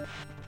you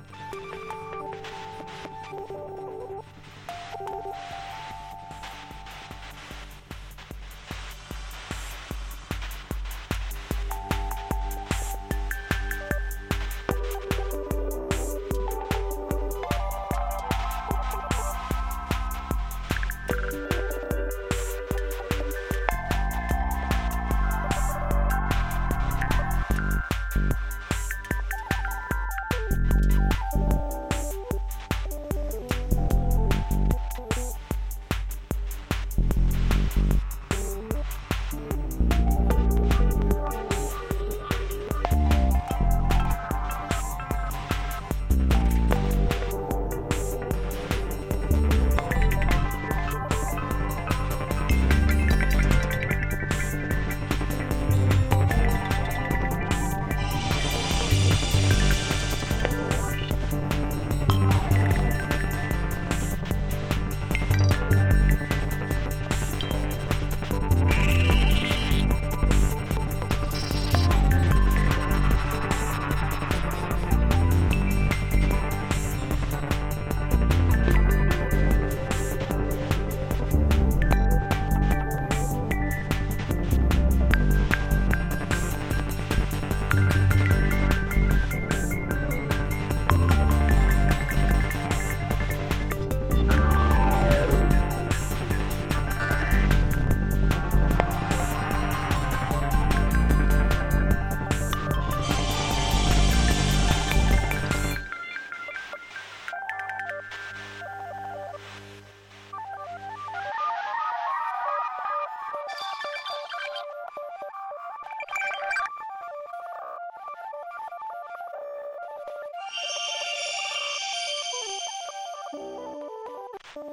Thank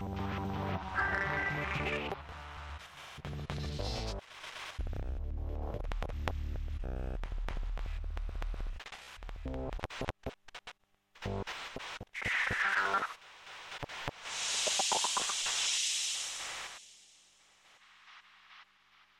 you.